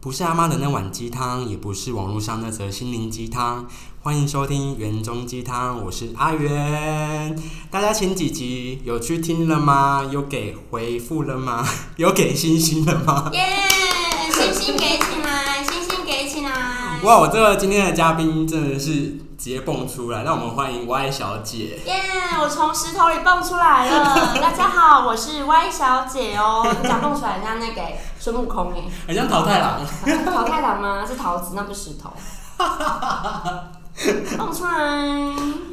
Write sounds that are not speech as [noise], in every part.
不是阿妈的那碗鸡汤，也不是网络上那则心灵鸡汤。欢迎收听园中鸡汤，我是阿元。大家前几集有去听了吗？有给回复了吗？[laughs] 有给星星了吗？耶！星星给起来，星星给起来！哇，我这个今天的嘉宾真的是直接蹦出来，让我们欢迎 Y 小姐。耶！我从石头里蹦出来了。[laughs] 大家好，我是 Y 小姐哦。你讲蹦出来，像那个孙悟空哎，很像桃太郎。桃太郎吗？是桃子，那不是石头。[laughs] 蹦出来。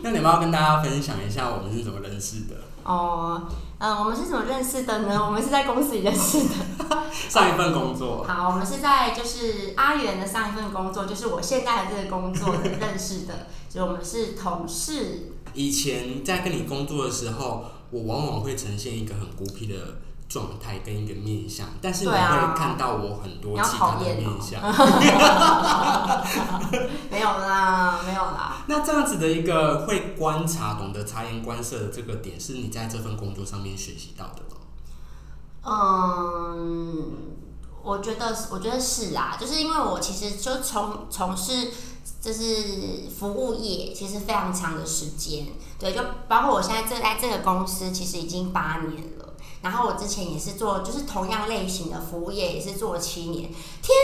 那你们要跟大家分享一下我们是怎么认识的？哦，嗯，我们是怎么认识的呢？[laughs] 我们是在公司里认识的。[laughs] 上一份工作。好，我们是在就是阿元的上一份工作，就是我现在的这个工作认识的，[laughs] 就我们是同事。以前在跟你工作的时候，我往往会呈现一个很孤僻的。状态跟一个面相，但是你会看到我很多其他的面相。[laughs] 没有啦，没有啦。那这样子的一个会观察、懂得察言观色的这个点，是你在这份工作上面学习到的吗？嗯，我觉得，我觉得是啊，就是因为我其实就从从事就是服务业，其实非常长的时间，对，就包括我现在这在这个公司，其实已经八年了。然后我之前也是做，就是同样类型的服务业，也是做了七年。天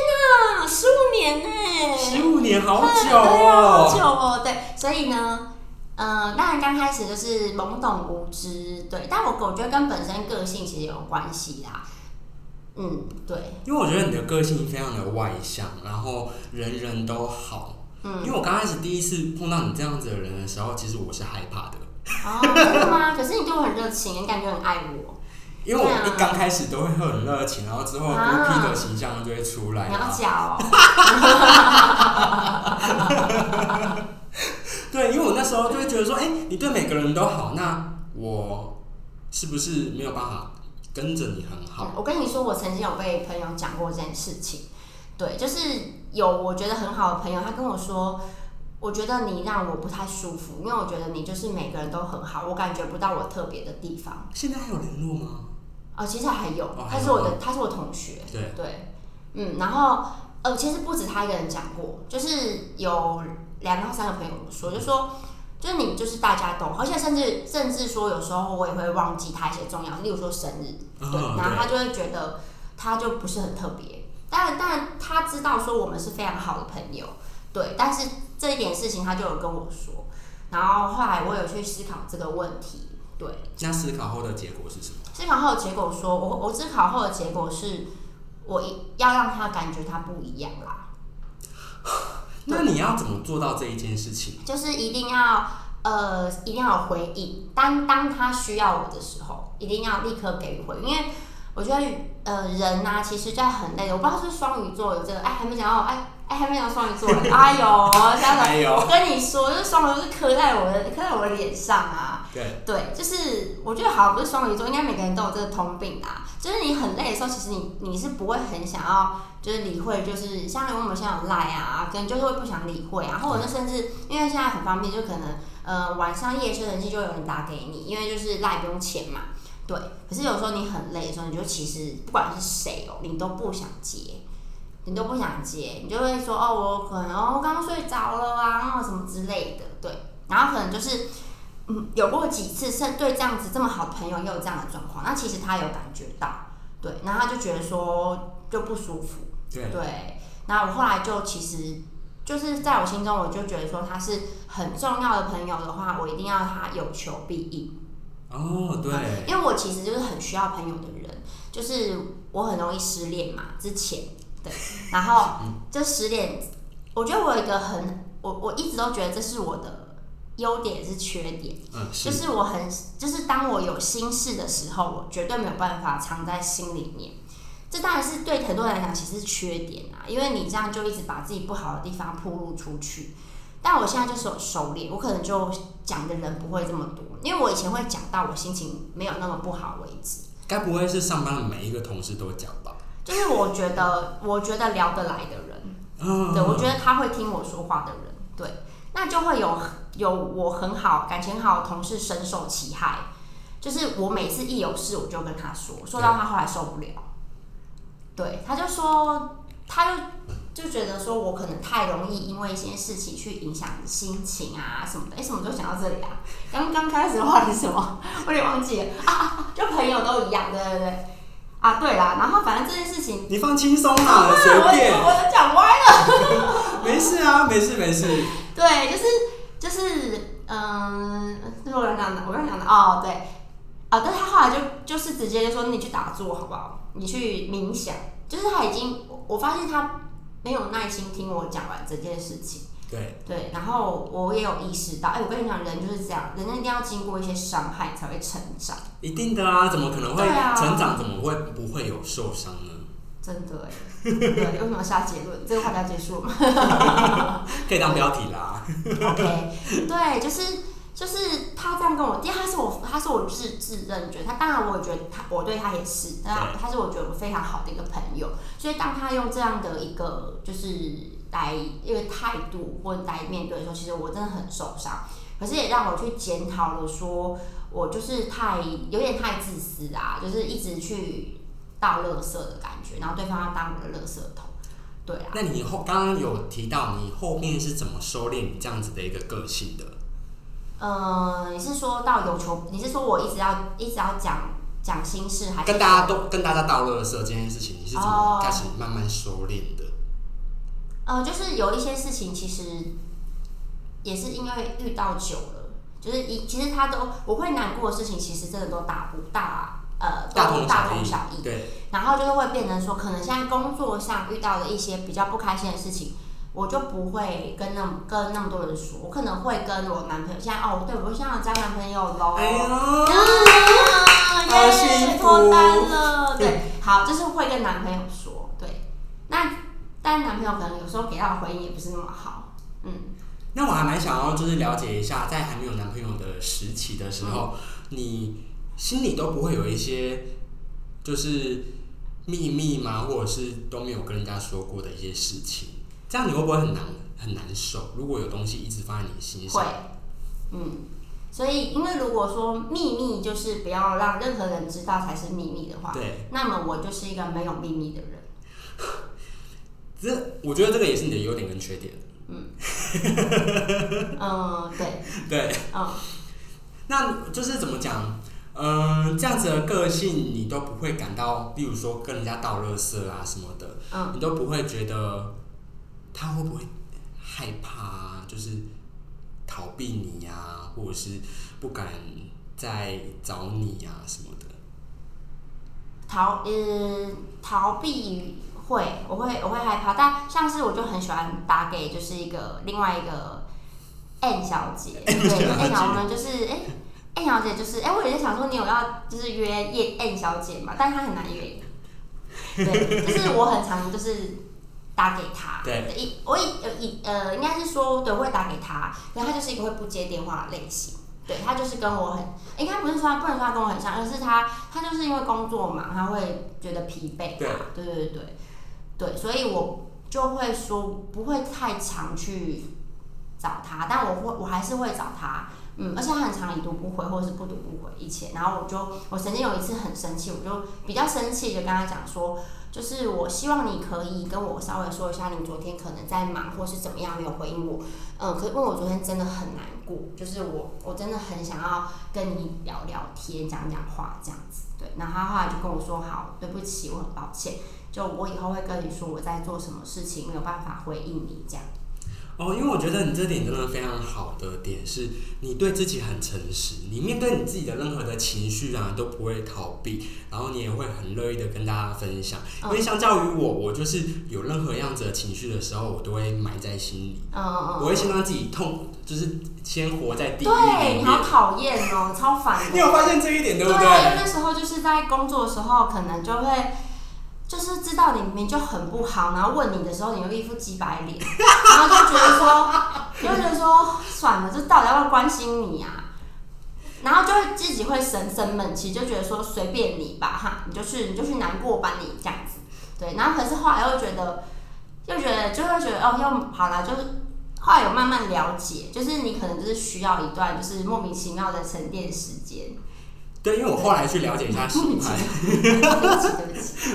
哪，十五年呢！十五年好久哦，好久哦。对，所以呢，嗯，当然刚开始就是懵懂无知，对。但我我觉得跟本身个性其实有关系啦。嗯，对。因为我觉得你的个性非常的外向，然后人人都好。嗯。因为我刚开始第一次碰到你这样子的人的时候，其实我是害怕的。哦，真的吗？可是你对我很热情，你感觉很爱我。因为我一刚开始都会很热情，然后之后孤僻的形象就会出来。你要假哦。[laughs] 对，因为我那时候就会觉得说，哎，你对每个人都好，那我是不是没有办法跟着你很好？我跟你说，我曾经有被朋友讲过这件事情。对，就是有我觉得很好的朋友，他跟我说，我觉得你让我不太舒服，因为我觉得你就是每个人都很好，我感觉不到我特别的地方。现在还有联络吗？哦，其实还有，他是我的，他是我同学，对。对，嗯，然后呃，其实不止他一个人讲过，就是有两到三个朋友说，就说就是你就是大家都，而且甚至甚至说有时候我也会忘记他一些重要，例如说生日，对，然后他就会觉得他就不是很特别，但但他知道说我们是非常好的朋友，对，但是这一点事情他就有跟我说，然后后来我有去思考这个问题，对，那思考后的结果是什么？思考后的结果，说我我思考后的结果是，我要让他感觉他不一样啦。[laughs] 那你要怎么做到这一件事情？就是一定要呃，一定要有回应。当当他需要我的时候，一定要立刻给予回应。因为我觉得呃，人呐，其实在很累的。我不知道是双鱼座有这个，哎，还没讲到，哎。哎，还没有双鱼座，哎呦，家长，我跟你说，就是双鱼是刻在我的刻在我的脸上啊。对对，就是我觉得好像，不是双鱼座，应该每个人都有这个通病啊。就是你很累的时候，其实你你是不会很想要，就是理会，就是像我们现在有赖啊，可能就是会不想理会啊，或者是甚至因为现在很方便，就可能呃晚上夜深人静就有人打给你，因为就是赖不用钱嘛。对，可是有时候你很累的时候，你就其实不管是谁哦，你都不想接。你都不想接，你就会说哦，我可能哦，我刚刚睡着了啊，然后什么之类的，对，然后可能就是嗯，有过几次是对这样子这么好的朋友也有这样的状况，那其实他有感觉到，对，然后他就觉得说就不舒服，对，那我后来就其实就是在我心中，我就觉得说他是很重要的朋友的话，我一定要他有求必应，哦，对，因为我其实就是很需要朋友的人，就是我很容易失恋嘛，之前。对，然后就十点，我觉得我有一个很，我我一直都觉得这是我的优点是缺点，嗯，就是我很，就是当我有心事的时候，我绝对没有办法藏在心里面。这当然是对很多人来讲其实是缺点啊，因为你这样就一直把自己不好的地方铺露出去。但我现在就是有收敛，我可能就讲的人不会这么多，因为我以前会讲到我心情没有那么不好为止。该不会是上班的每一个同事都讲吧？就是我觉得，我觉得聊得来的人，对我觉得他会听我说话的人，对，那就会有有我很好感情好的同事深受其害。就是我每次一有事，我就跟他说，说到他后来受不了，对，他就说他就就觉得说我可能太容易因为一些事情去影响心情啊什么的。哎、什么都讲到这里啊？刚刚开始的话题是什么？我有点忘记了啊啊！就朋友都一样，对对对。啊，对啦，然后反正这件事情，你放轻松啊，啦，随便，我都讲歪了。[laughs] 没事啊，没事没事。对，就是就是，嗯，就是我刚讲的，我刚讲的，哦，对，啊，但他后来就就是直接就说你去打坐好不好？你去冥想，就是他已经，我我发现他没有耐心听我讲完这件事情。对，对，然后我也有意识到，哎、我跟你讲，人就是这样，人一定要经过一些伤害才会成长，一定的啊，怎么可能会成长？怎么会不会有受伤呢？真的哎。对，为什么要下结论？这个话题要结束吗？[laughs] 可以当标题啦。OK，对，就是就是他这样跟我，第一他是我他是我自自认觉得他，当然我也觉得他我对他也是，但对他是我觉得我非常好的一个朋友，所以当他用这样的一个就是来一个态度或者来面对的时候，其实我真的很受伤，可是也让我去检讨了说。我就是太有点太自私啊，就是一直去倒垃圾的感觉，然后对方要当我的垃圾桶，对啊。那你后刚刚有提到你后面是怎么收敛你这样子的一个个性的？呃，你是说到有求？你是说我一直要一直要讲讲心事，还是跟大家都跟大家倒垃圾这件事情，你是怎哦么开始慢慢收敛的？呃，就是有一些事情其实也是因为遇到久了，就是一其实他都我会难过的事情，其实真的都大不大呃都大同大小异同小异。对，然后就是会变成说，可能现在工作上遇到的一些比较不开心的事情，我就不会跟那么跟那么多人说，我可能会跟我男朋友，现在哦，对我现在有交男朋友喽，哎呦，啊，好耶幸福脱单了，对，好，就是会跟男朋友说，但男朋友可能有时候给到的回应也不是那么好，嗯，那我还蛮想要就是了解一下，在还没有男朋友的时期的时候，你心里都不会有一些就是秘密吗？或者是都没有跟人家说过的一些事情？这样你会不会很难很难受？如果有东西一直放在你心上会，，嗯，所以因为如果说秘密就是不要让任何人知道才是秘密的话，对，那么我就是一个没有秘密的人。[laughs] 这我觉得这个也是你的优点跟缺点。嗯，对，对，[laughs] 嗯，那就是怎么讲？嗯、这样子的个性你都不会感到，例如说跟人家倒垃圾啊什么的，嗯，你都不会觉得他会不会害怕啊？就是逃避你啊，或者是不敢再找你啊什么的。逃嗯逃避会，我会我会害怕，但像是我就很喜欢打给就是一个另外一个 N 小姐，[laughs] 对 N 小姐 N 小我们就是哎。N 小姐就是，哎、我也在想说，你有要就是约叶 N 小姐嘛？但是她很难约。对，就是 [laughs] 我很常就是打给她，对，一我一呃一呃，应该是说对，我会打给她，然后她就是一个会不接电话的类型。对她就是跟我很，应该不是说她不能说她跟我很像，而是她她就是因为工作嘛，她会觉得疲惫对对对对对，所以我就会说不会太常去找他，但我会我还是会找他。嗯，而且他很常已读不回，或是不读不回以前，然后我就我曾经有一次很生气，我就比较生气，就跟他讲说，就是我希望你可以跟我稍微说一下，你昨天可能在忙或是怎么样没有回应我。嗯，可是因为我昨天真的很难过，就是我我真的很想要跟你聊聊天、讲讲话这样子。对，然后他后来就跟我说好，对不起，我很抱歉，就我以后会跟你说我在做什么事情，没有办法回应你这样。哦，因为我觉得你这点真的非常好的点是，你对自己很诚实，你面对你自己的任何的情绪啊都不会逃避，然后你也会很乐意的跟大家分享。因为相较于我，我就是有任何样子的情绪的时候，我都会埋在心里，嗯。我会先让自己痛，就是先活在地狱对，里你好。讨厌哦，超烦。你有发现这一点对不对，对？那时候就是在工作的时候，可能就会。就是知道你明明就很不好，然后问你的时候，你又一副鸡白脸，然后就觉得说，[laughs] 就觉得说，算了，这到底要不要关心你啊？然后就会自己会神生闷气，就觉得说随便你吧，哈，你就去你就去难过吧，你这样子，对。然后可是后来又觉得，又觉得就会觉得哦，又好了，就是后来有慢慢了解，就是你可能就是需要一段就是莫名其妙的沉淀时间。对，因为我后来去了解一下星盘，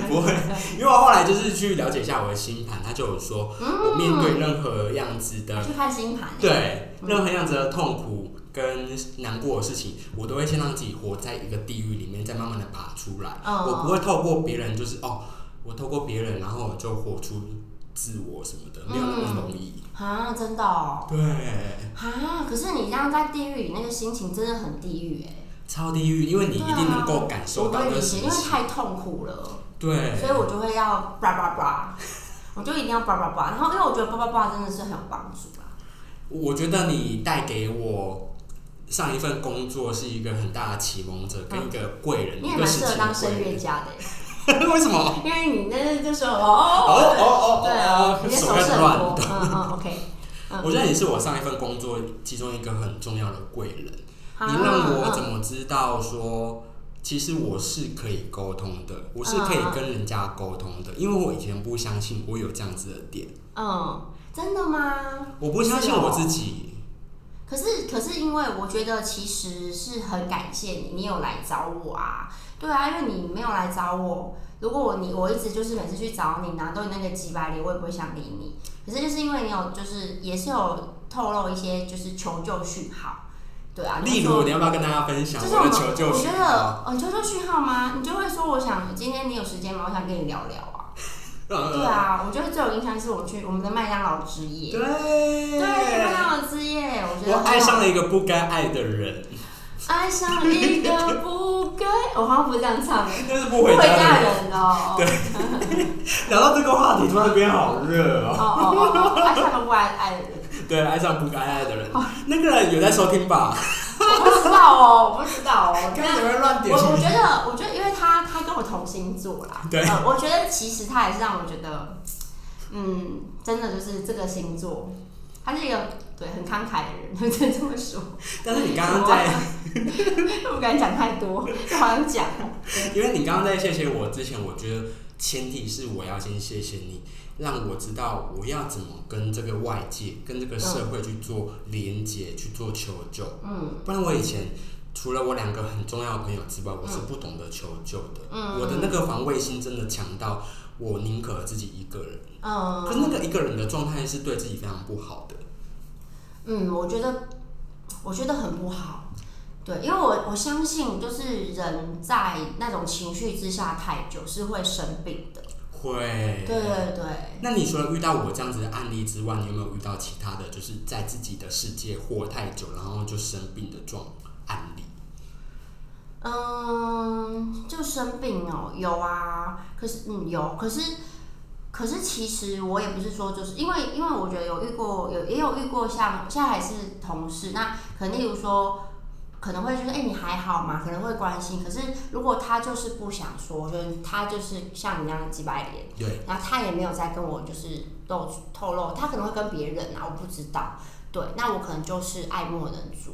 不会，因为我后来就是去了解一下我的星盘，他就有说，我面对任何样子的去看星盘，对嗯任何样子的痛苦跟难过的事情，我都会先让自己活在一个地狱里面，再慢慢的爬出来。嗯我不会透过别人，就是哦，我透过别人，然后我就活出自我什么的，没有那么容易。啊，真的哦，对，啊，可是你这样在地狱里，那个心情真的很地狱哎，超地狱，因为你一定能够感受到因为。太痛苦了。对，所以我就会要叭叭叭，[laughs] 我就一定要叭叭叭。然后因为我觉得叭叭叭真的是很有帮助啦。我觉得你带给我上一份工作是一个很大的启蒙者，跟一个贵人，一你也蛮适合当声乐。家的耶，[laughs] 为什么？因为你那就说哦哦，哦哦对啊，你的手手势很在乱多，嗯嗯，OK。嗯我觉得你是我上一份工作其中一个很重要的贵人，啊你让我怎嗯么知道说，其实我是可以沟通的，我是可以跟人家沟通的，因为我以前不相信我有这样子的点，嗯，真的吗？我不相信我自己。可是可是因为我觉得其实是很感谢你，你有来找我啊。对啊，因为你没有来找我，如果我你我一直就是每次去找你拿到你那个几百里，我也不会想理你。可是就是因为你有就是也是有透露一些就是求救讯号，对啊，例如，你要不要跟大家分享就是我的求救我讯号？觉得哦求救讯号吗？你就会说我想今天你有时间吗？我想跟你聊聊啊。[laughs] 嗯对啊，我觉得最有印象是我去我们的麦当劳之夜，对，对麦当劳之夜，我觉得我爱上了一个不该爱的人，[laughs] 爱上一个不该，我好像不是这样唱的，[laughs] 那是不不回回家的人。哦。聊到这个话题，突然变好热哦哦。哦哦，爱上个不爱爱的人，对，爱上不该爱的人，那个人有在收听吧？我不知道哦，我不知道哦。[laughs] 刚才有人乱我点。我我觉得，我觉得，因为他他跟我同星座啦，对呃我觉得其实他也是让我觉得，嗯，真的就是这个星座，他是一个对很慷慨的人，[laughs] 只能这么说。但是你刚刚在，[laughs] 不敢讲太多，就好像讲哦。因为你刚刚在谢谢我之前，我觉得前提是我要先谢谢你，让我知道我要怎么跟这个外界、跟这个社会去做连接、去做求救。嗯不然我以前除了我两个很重要的朋友之外，我是不懂得求救的。嗯我的那个防卫心真的强到我宁可自己一个人。嗯可那个一个人的状态是对自己非常不好的。嗯，我觉得我觉得很不好。对，因为我我相信，就是人在那种情绪之下太久是会生病的。会。对对对，那你除了遇到我这样子的案例之外，你有没有遇到其他的就是在自己的世界活太久，然后就生病的状案例？嗯，就生病哦，有啊，可是嗯有，可是可是其实我也不是说就是因为因为我觉得有遇过有也有遇过像现在还是同事，那可能例如说可能会就是哎、你还好吗？可能会关心，可是如果他就是不想说，就是他就是像你那样几百脸，对，然后他也没有在跟我就是透透露，他可能会跟别人啊，我不知道，对，那我可能就是爱莫能助。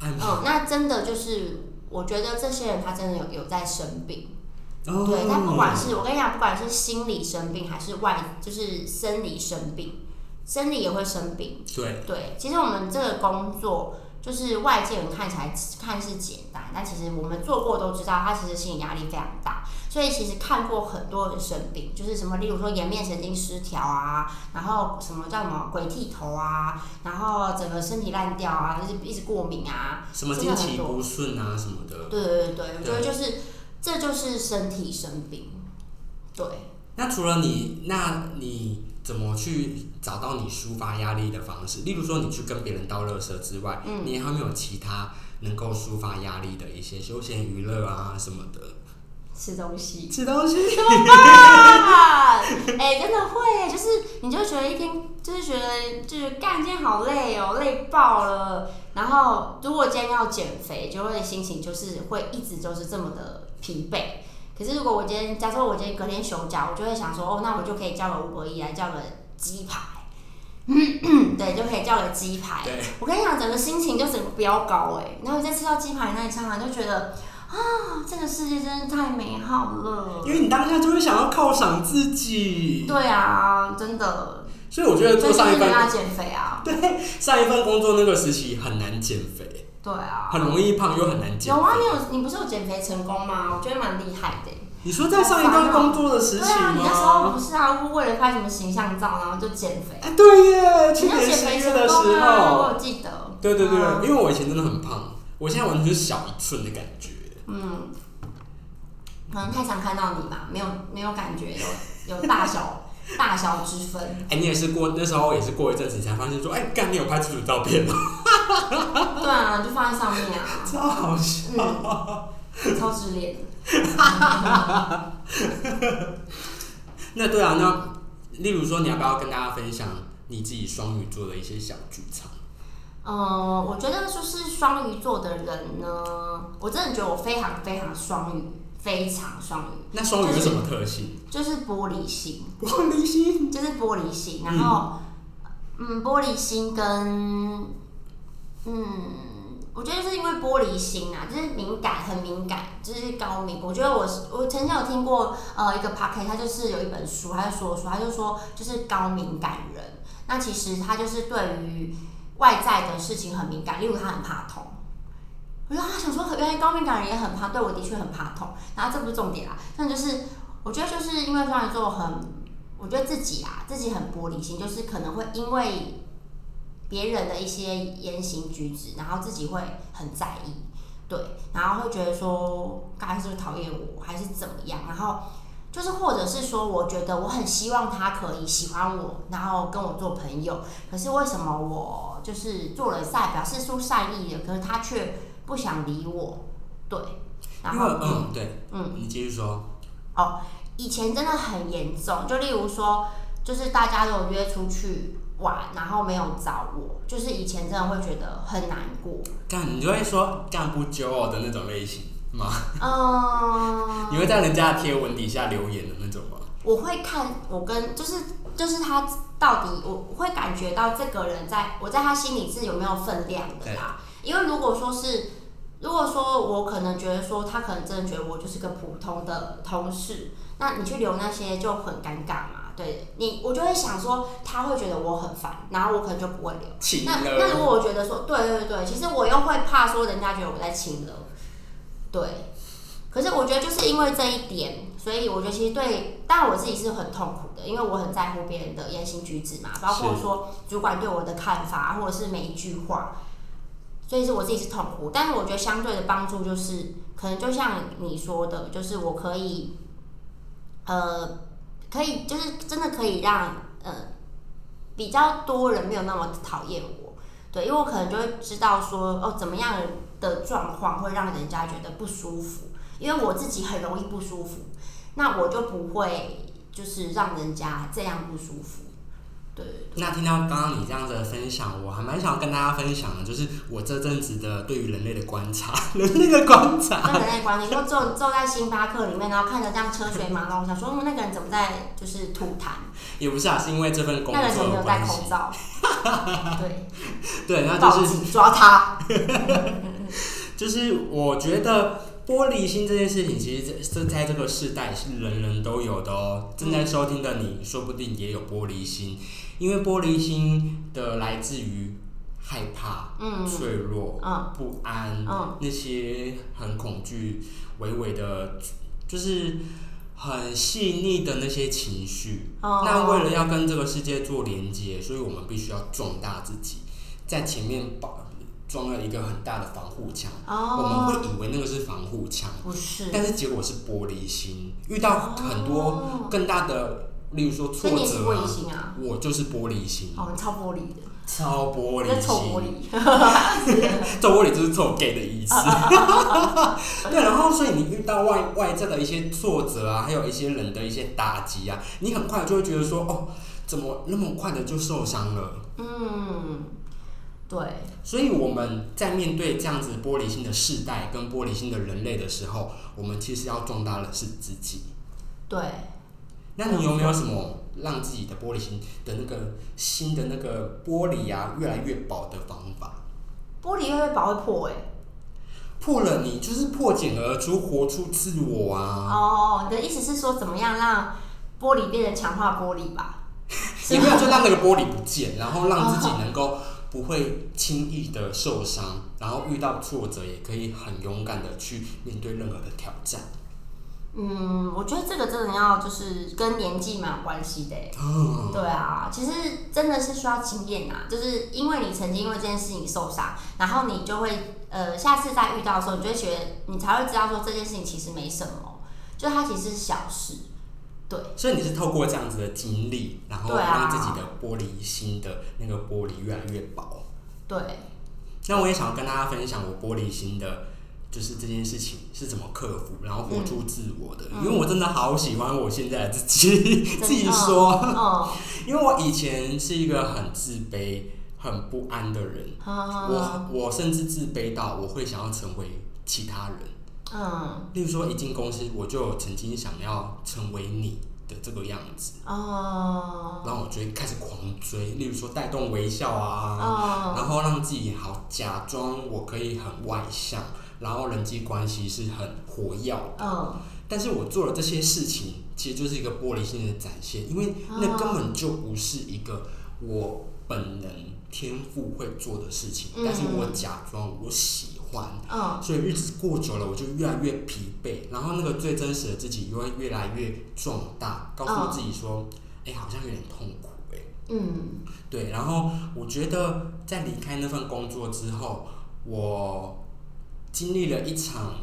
嗯，那真的就是，我觉得这些人他真的有有在生病，哦对。但不管是我跟你讲，不管是心理生病还是外就是生理生病，生理也会生病。对，对，其实我们这个工作就是外界人看起来看似简单，但其实我们做过都知道，他其实心理压力非常大。所以其实看过很多人生病，就是什么，例如说颜面神经失调啊，然后什么叫什么鬼剃头啊，然后整个身体烂掉啊，就是一直过敏啊，什么经期不顺啊什么的。对对对对，我觉得就是这就是身体生病，对。那除了你，那你怎么去找到你抒发压力的方式？例如说，你去跟别人倒垃圾之外，嗯你还有没有其他能够抒发压力的一些休闲娱乐啊什么的？吃东西，吃东西。怎么办？哎、真的会，就是你就觉得一天，就是觉得就是干，今天好累哦，累爆了。然后如果今天要减肥，就会心情就是会一直就是这么的疲惫。可是如果我今天，假设我今天隔天休假，我就会想说，哦，那我就可以叫个五百亿来叫个鸡排。[coughs] 对，就可以叫个鸡排。对，我跟你讲，整个心情就整个飙高哎，然后你再吃到鸡排那一刹那，就觉得啊，这个世界真是太美好了。因为你当下就会想要犒赏自己，对啊，真的，所以我觉得所以就是做上一份要减肥啊。[laughs] 对上一份工作那个时期很难减肥。对啊，很容易胖又很难减有啊，肥你有你不是有减肥成功吗？我觉得蛮厉害的。你说在上一段工作的时期对啊，你那时候不？是啊，为了拍什么形象照，然后就减肥。哎，对耶，去年减肥成十月的功啊，时候我，有记得。对对对，嗯因为我以前真的很胖，我现在完全就是小一寸的感觉。嗯，可能太常看到你吧，没有没有感觉有有大小 [laughs] 大小之分。哎，你也是过那时候也是过一阵子才发现说，哎，干你有拍这组照片哦，[laughs] 对啊，就放在上面啊，超好笑。嗯，超自恋。[laughs] 那对啊，那例如说，你要不要跟大家分享你自己双鱼座的一些小剧场？嗯，我觉得就是双鱼座的人呢，我真的觉得我非常非常双鱼，非常双鱼，那双鱼有什么特性？就是玻璃心，玻璃心。就是玻璃心，然后嗯玻璃心跟嗯，我觉得是因为玻璃心啊，就是敏感，很敏感，就是高敏。我觉得我是我曾经有听过呃一个 p o c a s t 他就是有一本书，他就说说，他就说就是高敏感人。那其实他就是对于外在的事情很敏感，例如他很怕痛。我就他想说，原来高敏感人也很怕，对我的确很怕痛。然后这不是重点啦，但就是我觉得就是因为双鱼座很，我觉得自己啊自己很玻璃心，就是可能会因为别人的一些言行举止，然后自己会很在意，对，然后会觉得说，该是不是讨厌我，还是怎么样，然后就是或者是说，我觉得我很希望他可以喜欢我，然后跟我做朋友，可是为什么我就是做了善，表示出善意的，可是他却不想理我，对，然后嗯，对，嗯。你继续说。哦以前真的很严重，就例如说，就是大家都有约出去玩，然后没有找我，就是以前真的会觉得很难过。干，你就会说干不揪我的那种类型吗？嗯，[laughs] 你会在人家的贴文底下留言的那种吗？我会看我跟就是就是他到底，我会感觉到这个人在我在他心里是有没有分量的啦。因为如果说是，如果说我可能觉得说他可能真的觉得我就是个普通的同事，那你去留那些就很尴尬嘛。对你，我就会想说他会觉得我很烦，然后我可能就不会留。请那那如果我觉得说，对对对，其实我又会怕说人家觉得我在亲了，对。可是我觉得就是因为这一点，所以我觉得其实对，当然我自己是很痛苦的，因为我很在乎别人的言行举止嘛，包括说主管对我的看法，或者是每一句话，所以是我自己是痛苦。但是我觉得相对的帮助就是，可能就像你说的，就是我可以，呃，可以就是真的可以让呃比较多人没有那么讨厌我，对，因为我可能就会知道说哦怎么样的状况会让人家觉得不舒服，因为我自己很容易不舒服，那我就不会就是让人家这样不舒服，对对对。那听到刚刚你这样子的分享，我还蛮想要跟大家分享的，就是我这阵子的对于人类的观察，[laughs] 人类的观察。跟人类关系，说坐坐在星巴克里面，然后看着这样车水马龙，想说嗯那个人怎么在就是吐痰，也不是啊，是因为这份工作那个人没有戴。口罩？[laughs] 对，对，那报就是抓他。[laughs] 就是我觉得玻璃心这件事情，其实这这在这个世代是人人都有的哦。正在收听的你，说不定也有玻璃心，因为玻璃心的来自于害怕、嗯脆弱、嗯不安，嗯那些很恐惧、微微的，就是很细腻的那些情绪。哦那为了要跟这个世界做连接，所以我们必须要壮大自己，在前面保装了一个很大的防护墙。我们哦，会以为那个是防护墙，不是，但是结果是玻璃心。遇到很多哦更大的，例如说挫折啊，心啊？我就是玻璃心，超玻璃的，超玻璃臭玻心。璃。[laughs] 臭玻璃就是臭 gay 的意思。[laughs] 对，然后所以你遇到外外在的一些挫折啊，还有一些人的一些打击啊，你很快就会觉得说，哦，怎么那么快的就受伤了？嗯，对，所以我们在面对这样子玻璃心的世代跟玻璃心的人类的时候，我们其实要壮大的是自己。对，那你有没有什么让自己的玻璃心的那个心的那个玻璃啊越来越薄的方法？玻璃越越薄会破哎、破了你就是破茧而出，活出自我啊！哦，你的意思是说怎么样让玻璃变成强化玻璃吧？[laughs] 也没有就让那个玻璃不见，然后让自己能够不会轻易的受伤，然后遇到挫折也可以很勇敢的去面对任何的挑战。嗯，我觉得这个真的要就是跟年纪蛮有关系的欸。嗯，对啊，其实真的是需要经验啊，就是因为你曾经因为这件事情受伤，然后你就会呃下次再遇到的时候，你就会觉得你才会知道说这件事情其实没什么，就它其实是小事。对，所以你是透过这样子的经历，然后让自己的玻璃心的那个玻璃越来越薄。对，那我也想要跟大家分享我玻璃心的，就是这件事情是怎么克服，然后活出自我的。嗯因为我真的好喜欢我现在的自己，[laughs] 自己说。嗯，[laughs] 因为我以前是一个很自卑、很不安的人，嗯我我甚至自卑到我会想要成为其他人。嗯例如说，一进公司我就曾经想要成为你的这个样子，哦然后我就会开始狂追。例如说，带动微笑啊，哦然后让自己好假装我可以很外向，然后人际关系是很活跃的。嗯但是我做了这些事情，其实就是一个玻璃心的展现，因为那根本就不是一个我本人天赋会做的事情，嗯但是我假装我喜欢，嗯所以日子过久了，我就越来越疲惫，然后那个最真实的自己又会越来越壮大，告诉自己说，哎、好像有点痛苦、哎。嗯对，然后我觉得在离开那份工作之后，我经历了一场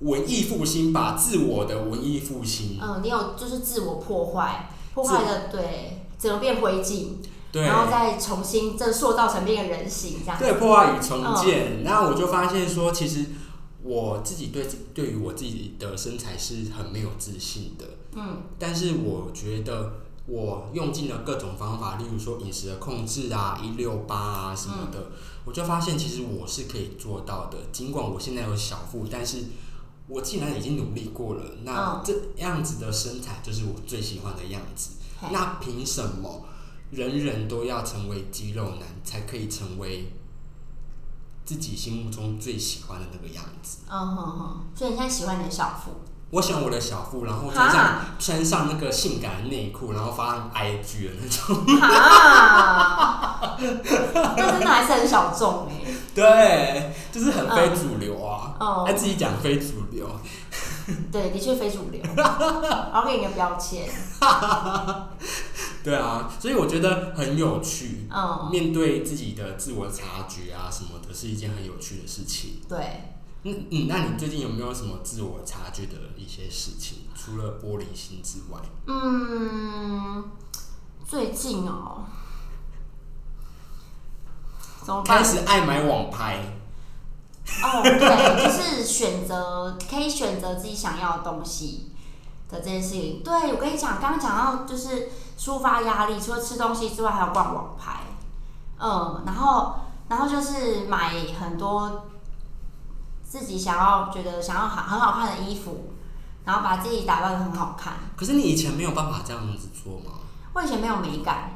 文艺复兴吧，自我的文艺复兴。嗯，你有就是自我破坏，破坏的对，怎么变灰烬，对，然后再重新这塑造成变个人形这样。对破坏与重建。然后我就发现说，其实我自己对自对于我自己的身材是很没有自信的。嗯但是我觉得我用尽了各种方法，例如说饮食的控制啊、一六八啊什么的，我就发现其实我是可以做到的。尽管我现在有小腹，但是我既然已经努力过了，那嗯这样子的身材就是我最喜欢的样子。嘿那凭什么人人都要成为肌肉男，才可以成为自己心目中最喜欢的那个样子？嗯哼哼，所以你现在喜欢你的小腹？我喜欢我的小腹，然后穿上穿上那个性感的内裤，然后发上 IG 的那种。哈，那真的还是很小众哎。[laughs] 对，就是很非主流啊。哦爱自己讲非主流。对，的确非主流，[laughs] 然后给你个标签。[laughs] 对啊，所以我觉得很有趣。嗯，面对自己的自我察觉啊什么的，是一件很有趣的事情。对，嗯嗯，那你最近有没有什么自我察觉的一些事情？除了玻璃心之外，嗯，最近哦，怎么办开？始爱买网拍。哦，对，就是选择可以选择自己想要的东西的这件事情。对我跟你讲，刚刚讲到就是抒发压力，除了吃东西之外，还有逛网拍，嗯，然后然后就是买很多自己想要觉得想要好很好看的衣服，然后把自己打扮的很好看。可是你以前没有办法这样子做吗？我以前没有美感，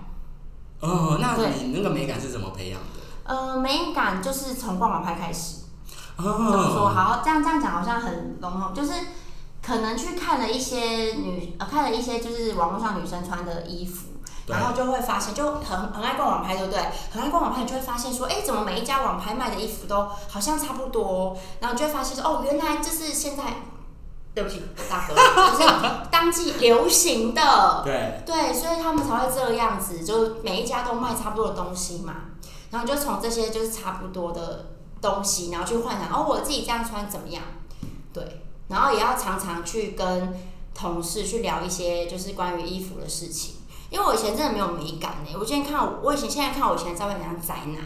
哦，那你那个美感是怎么培养的？呃，美感就是从逛网拍开始。怎么说？哦，好，这样这样讲好像很笼统，就是可能去看了一些女呃，看了一些就是网络上女生穿的衣服，然后就会发现，就很很爱逛网拍，对不对？很爱逛网拍，你就会发现说，哎，怎么每一家网拍卖的衣服都好像差不多？然后你就会发现说，哦，原来这是现在，对不起，大哥，就是当季流行的，对，对，所以他们才会这样子，就每一家都卖差不多的东西嘛。然后就从这些就是差不多的东西，然后去幻想哦，我自己这样穿怎么样？对，然后也要常常去跟同事去聊一些就是关于衣服的事情。因为我以前真的没有美感呢，我之前看我，我以前现在看我以前的照片，很像宅男，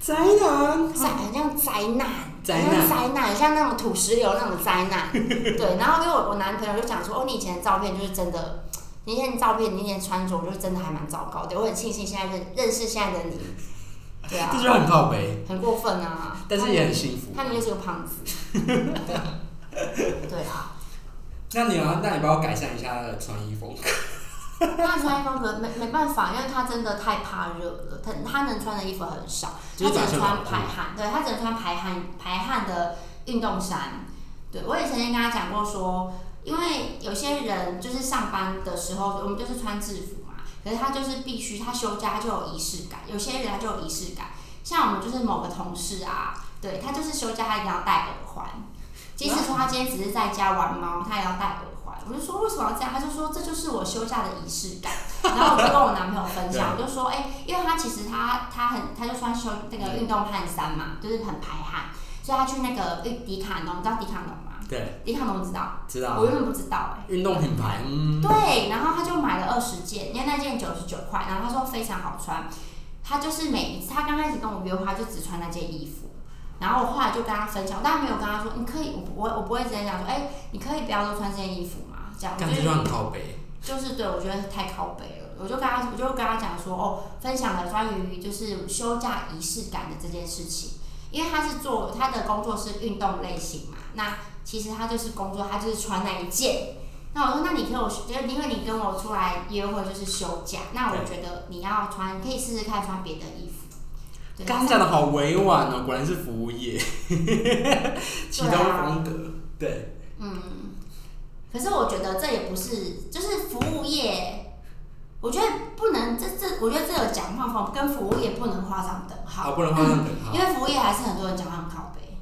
宅男，宅很像宅男，宅很像男宅男，很像那种土石流那种宅男。[laughs] 对，然后因为我我男朋友就讲说，哦，你以前的照片就是真的，你以前的照片，你以前的穿着就是真的还蛮糟糕的。我很庆幸现在认认识现在的你，对啊这，就很过分啊，但是也很幸福。他明明就是个胖子。[laughs] [laughs] 对啊，[laughs] 那你要，那你帮我改善一下他的穿衣风格。[laughs] 他的穿衣风格没没办法，因为他真的太怕热了，他他能穿的衣服很少，他只能穿排汗，对他只能穿排汗排汗的运动衫。对我也曾经跟他讲过说，因为有些人就是上班的时候，我们就是穿制服嘛，可是他就是必须他休假就有仪式感，有些人他就有仪式感，像我们就是某个同事啊，对他就是休假他一定要戴耳环，即使说他今天只是在家玩猫，他也要戴耳环。我就说为什么要这样？他就说这就是我休假的仪式感。然后我就跟我男朋友分享，我就说哎、因为他其实他他很他就穿休那个运动汗衫嘛，就是很排汗，所以他去那个迪卡侬，你知道迪卡侬吗？对，迪卡侬知道？知道我原本不知道哎、运动品牌，嗯，对，然后他就买了二十件，因为那件九十九块，然后他说非常好穿。他就是每一次，他刚开始跟我约会，他就只穿那件衣服。然后我后来就跟他分享，我当然没有跟他说，你可以，我不会，我不会直接讲说，哎、你可以不要都穿这件衣服嘛？这样，感觉就很靠北。就是对我觉得太靠北了。我就跟他，我就跟他讲说，哦，分享了关于就是休假仪式感的这件事情，因为他是做他的工作是运动类型嘛，那其实他就是工作，他就是穿那一件。那我说，那你跟我，就是因为你跟我出来约会就是休假，那我觉得你要穿，可以试试看穿别的衣服。对刚刚讲的好委婉哦，果然是服务业，[laughs] 启动风格，对，嗯，可是我觉得这也不是，就是服务业，我觉得不能，这这，我觉得这个讲话风跟服务业不能画上等号，好，不能画上等号。[laughs] 因。为服务业还是很多人讲话很靠背。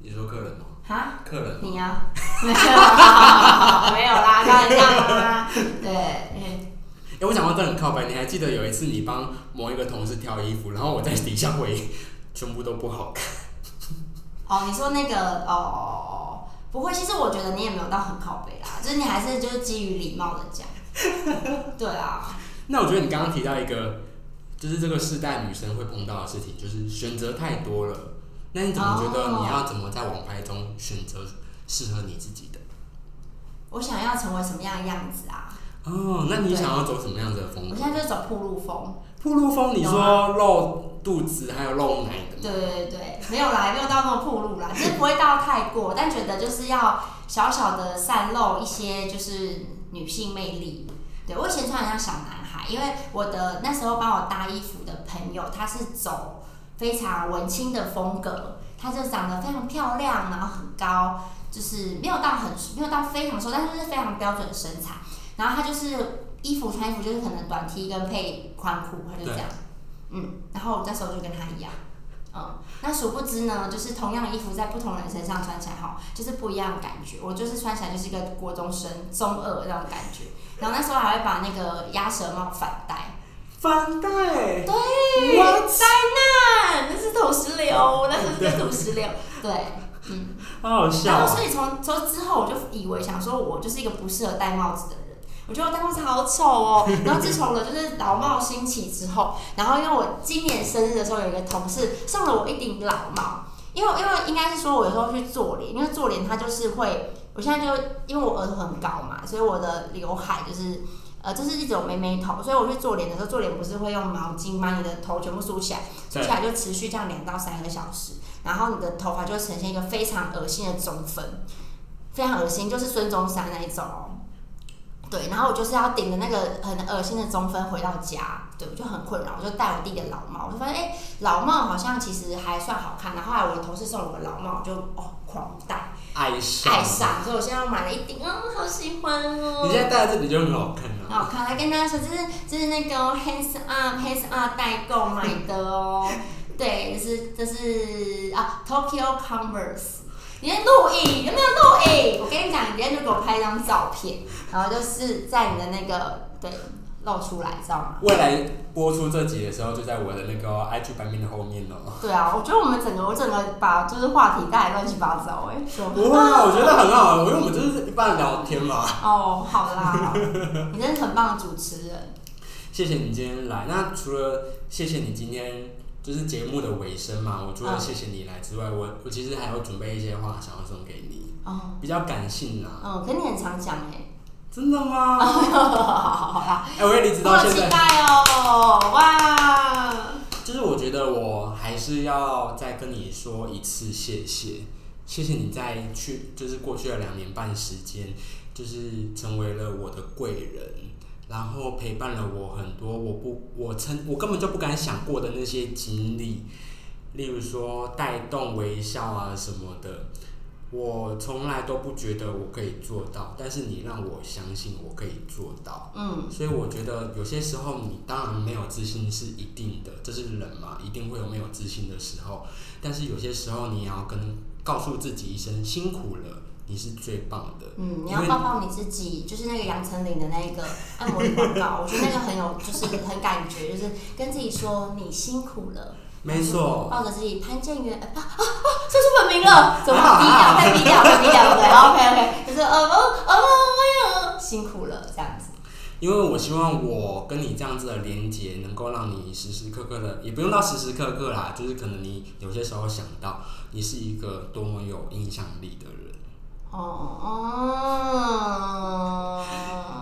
你说客人哦，哈，客人，你呀、没有啦，没有啦，开玩笑啦，对，嗯哎、我讲到这很靠北，你还记得有一次你帮某一个同事挑衣服，然后我在底下回，全部都不好看。哦，你说那个哦不会，其实我觉得你也没有到很靠背啦，就是你还是就是基于礼貌的讲，[laughs] 对啊，那我觉得你刚刚提到一个，就是这个世代女生会碰到的事情，就是选择太多了。那你怎么觉得哦你要怎么在网拍中选择适合你自己的？我想要成为什么样的样子啊？哦，那你想要走什么样子的风格？我现在就是走铺路风。铺路风，你说露肚子还有露奶的吗？对对对，没有啦，没有到那么铺路啦，就是不会到太过，[laughs] 但觉得就是要小小的散露一些就是女性魅力。对我以前穿很像小男孩，因为我的那时候帮我搭衣服的朋友，他是走非常文青的风格，他就长得非常漂亮，然后很高，就是没有到很没有到非常瘦，但是是非常标准的身材。然后他就是衣服穿衣服就是可能短 T 跟配宽裤，他就这样。嗯，然后我那时候就跟他一样。嗯，那殊不知呢，就是同样的衣服在不同人身上穿起来哈，就是不一样的感觉。我就是穿起来就是一个国中生中二那种感觉，然后那时候还会把那个鸭舌帽反戴，反戴。对 What？灾难，那是土石流，那是土石流，对，嗯。好好笑然后哦、所以从从之后，我就以为想说我就是一个不适合戴帽子的人。我觉得我戴帽子好丑哦。[laughs] 然后自从了就是老帽兴起之后，然后因为我今年生日的时候有一个同事送了我一顶老帽，因为因为应该是说我有时候去做脸，因为做脸它就是会，我现在就因为我额头很高嘛，所以我的刘海就是。呃，这是一种妹妹头，所以我去做脸的时候，做脸不是会用毛巾把你的头全部梳起来，梳起来就持续这样两到三个小时，然后你的头发就会呈现一个非常恶心的中分，非常恶心，就是孙中山那一种哦。对，然后我就是要顶着那个很恶心的中分回到家，对我就很困扰，我就戴我弟的老帽，我就发现哎、老帽好像其实还算好看。然后后来我的同事送我个老帽，我就哦狂戴，爱上，爱。上，所以我现在又买了一顶，嗯，好喜欢哦。你现在戴在这里就很好看啊。很好看，来跟大家说，这是这是那个 Hands Up Hands Up 代购买的哦。[laughs] 对，这是这是啊 Tokyo Converse。你在录影有没有录影？我跟你讲，你今天就给我拍一张照片，然后就是在你的那个对露出来，知道吗？未来播出这集的时候，就在我的那个 IG 版面的后面哦。对啊，我觉得我们整个我整个把就是话题带得乱七八糟哎，说不会啊，我觉得很好，因为我们就是一般聊天嘛。哦，好啦，好啦你真是很棒的主持人。[laughs] 谢谢你今天来。那除了谢谢你今天就是节目的尾声嘛，我除了嗯谢谢你来之外，我我其实还有准备一些话想要送给你，哦，比较感性啊。嗯，可你很常讲哎。真的吗？好好好啦，哎、我也离职我好期到现在，待哦！哇，就是我觉得我还是要再跟你说一次谢谢，谢谢你在去就是过去的两年半时间，就是成为了我的贵人，然后陪伴了我很多我不我曾我根本就不敢想过的那些经历，例如说带动微笑啊什么的。我从来都不觉得我可以做到，但是你让我相信我可以做到。嗯，所以我觉得有些时候你当然没有自信是一定的，这是人嘛，一定会有没有自信的时候。但是有些时候你也要跟告诉自己一声辛苦了，你是最棒的。嗯，你要抱抱你自己，就是那个杨丞琳的那个 [laughs] 按摩的广告，我觉得那个很有，就是很感觉，就是跟自己说你辛苦了。没错，抱着自己潘建元，啊啊啊，说出 [laughs] 本名了，怎么低调？太低调，太低调，对，OK OK，就是呃呃呃呃，辛苦了，这样子。因为我希望我跟你这样子的连接，能够让你时时刻刻的，也不用到时时刻刻啦，就是可能你有些时候想到，你是一个多么有影响力的人。哦哦，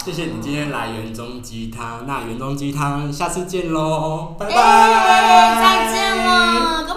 谢谢你今天来园中鸡汤，那园中鸡汤下次见喽，拜拜，哎再见了，各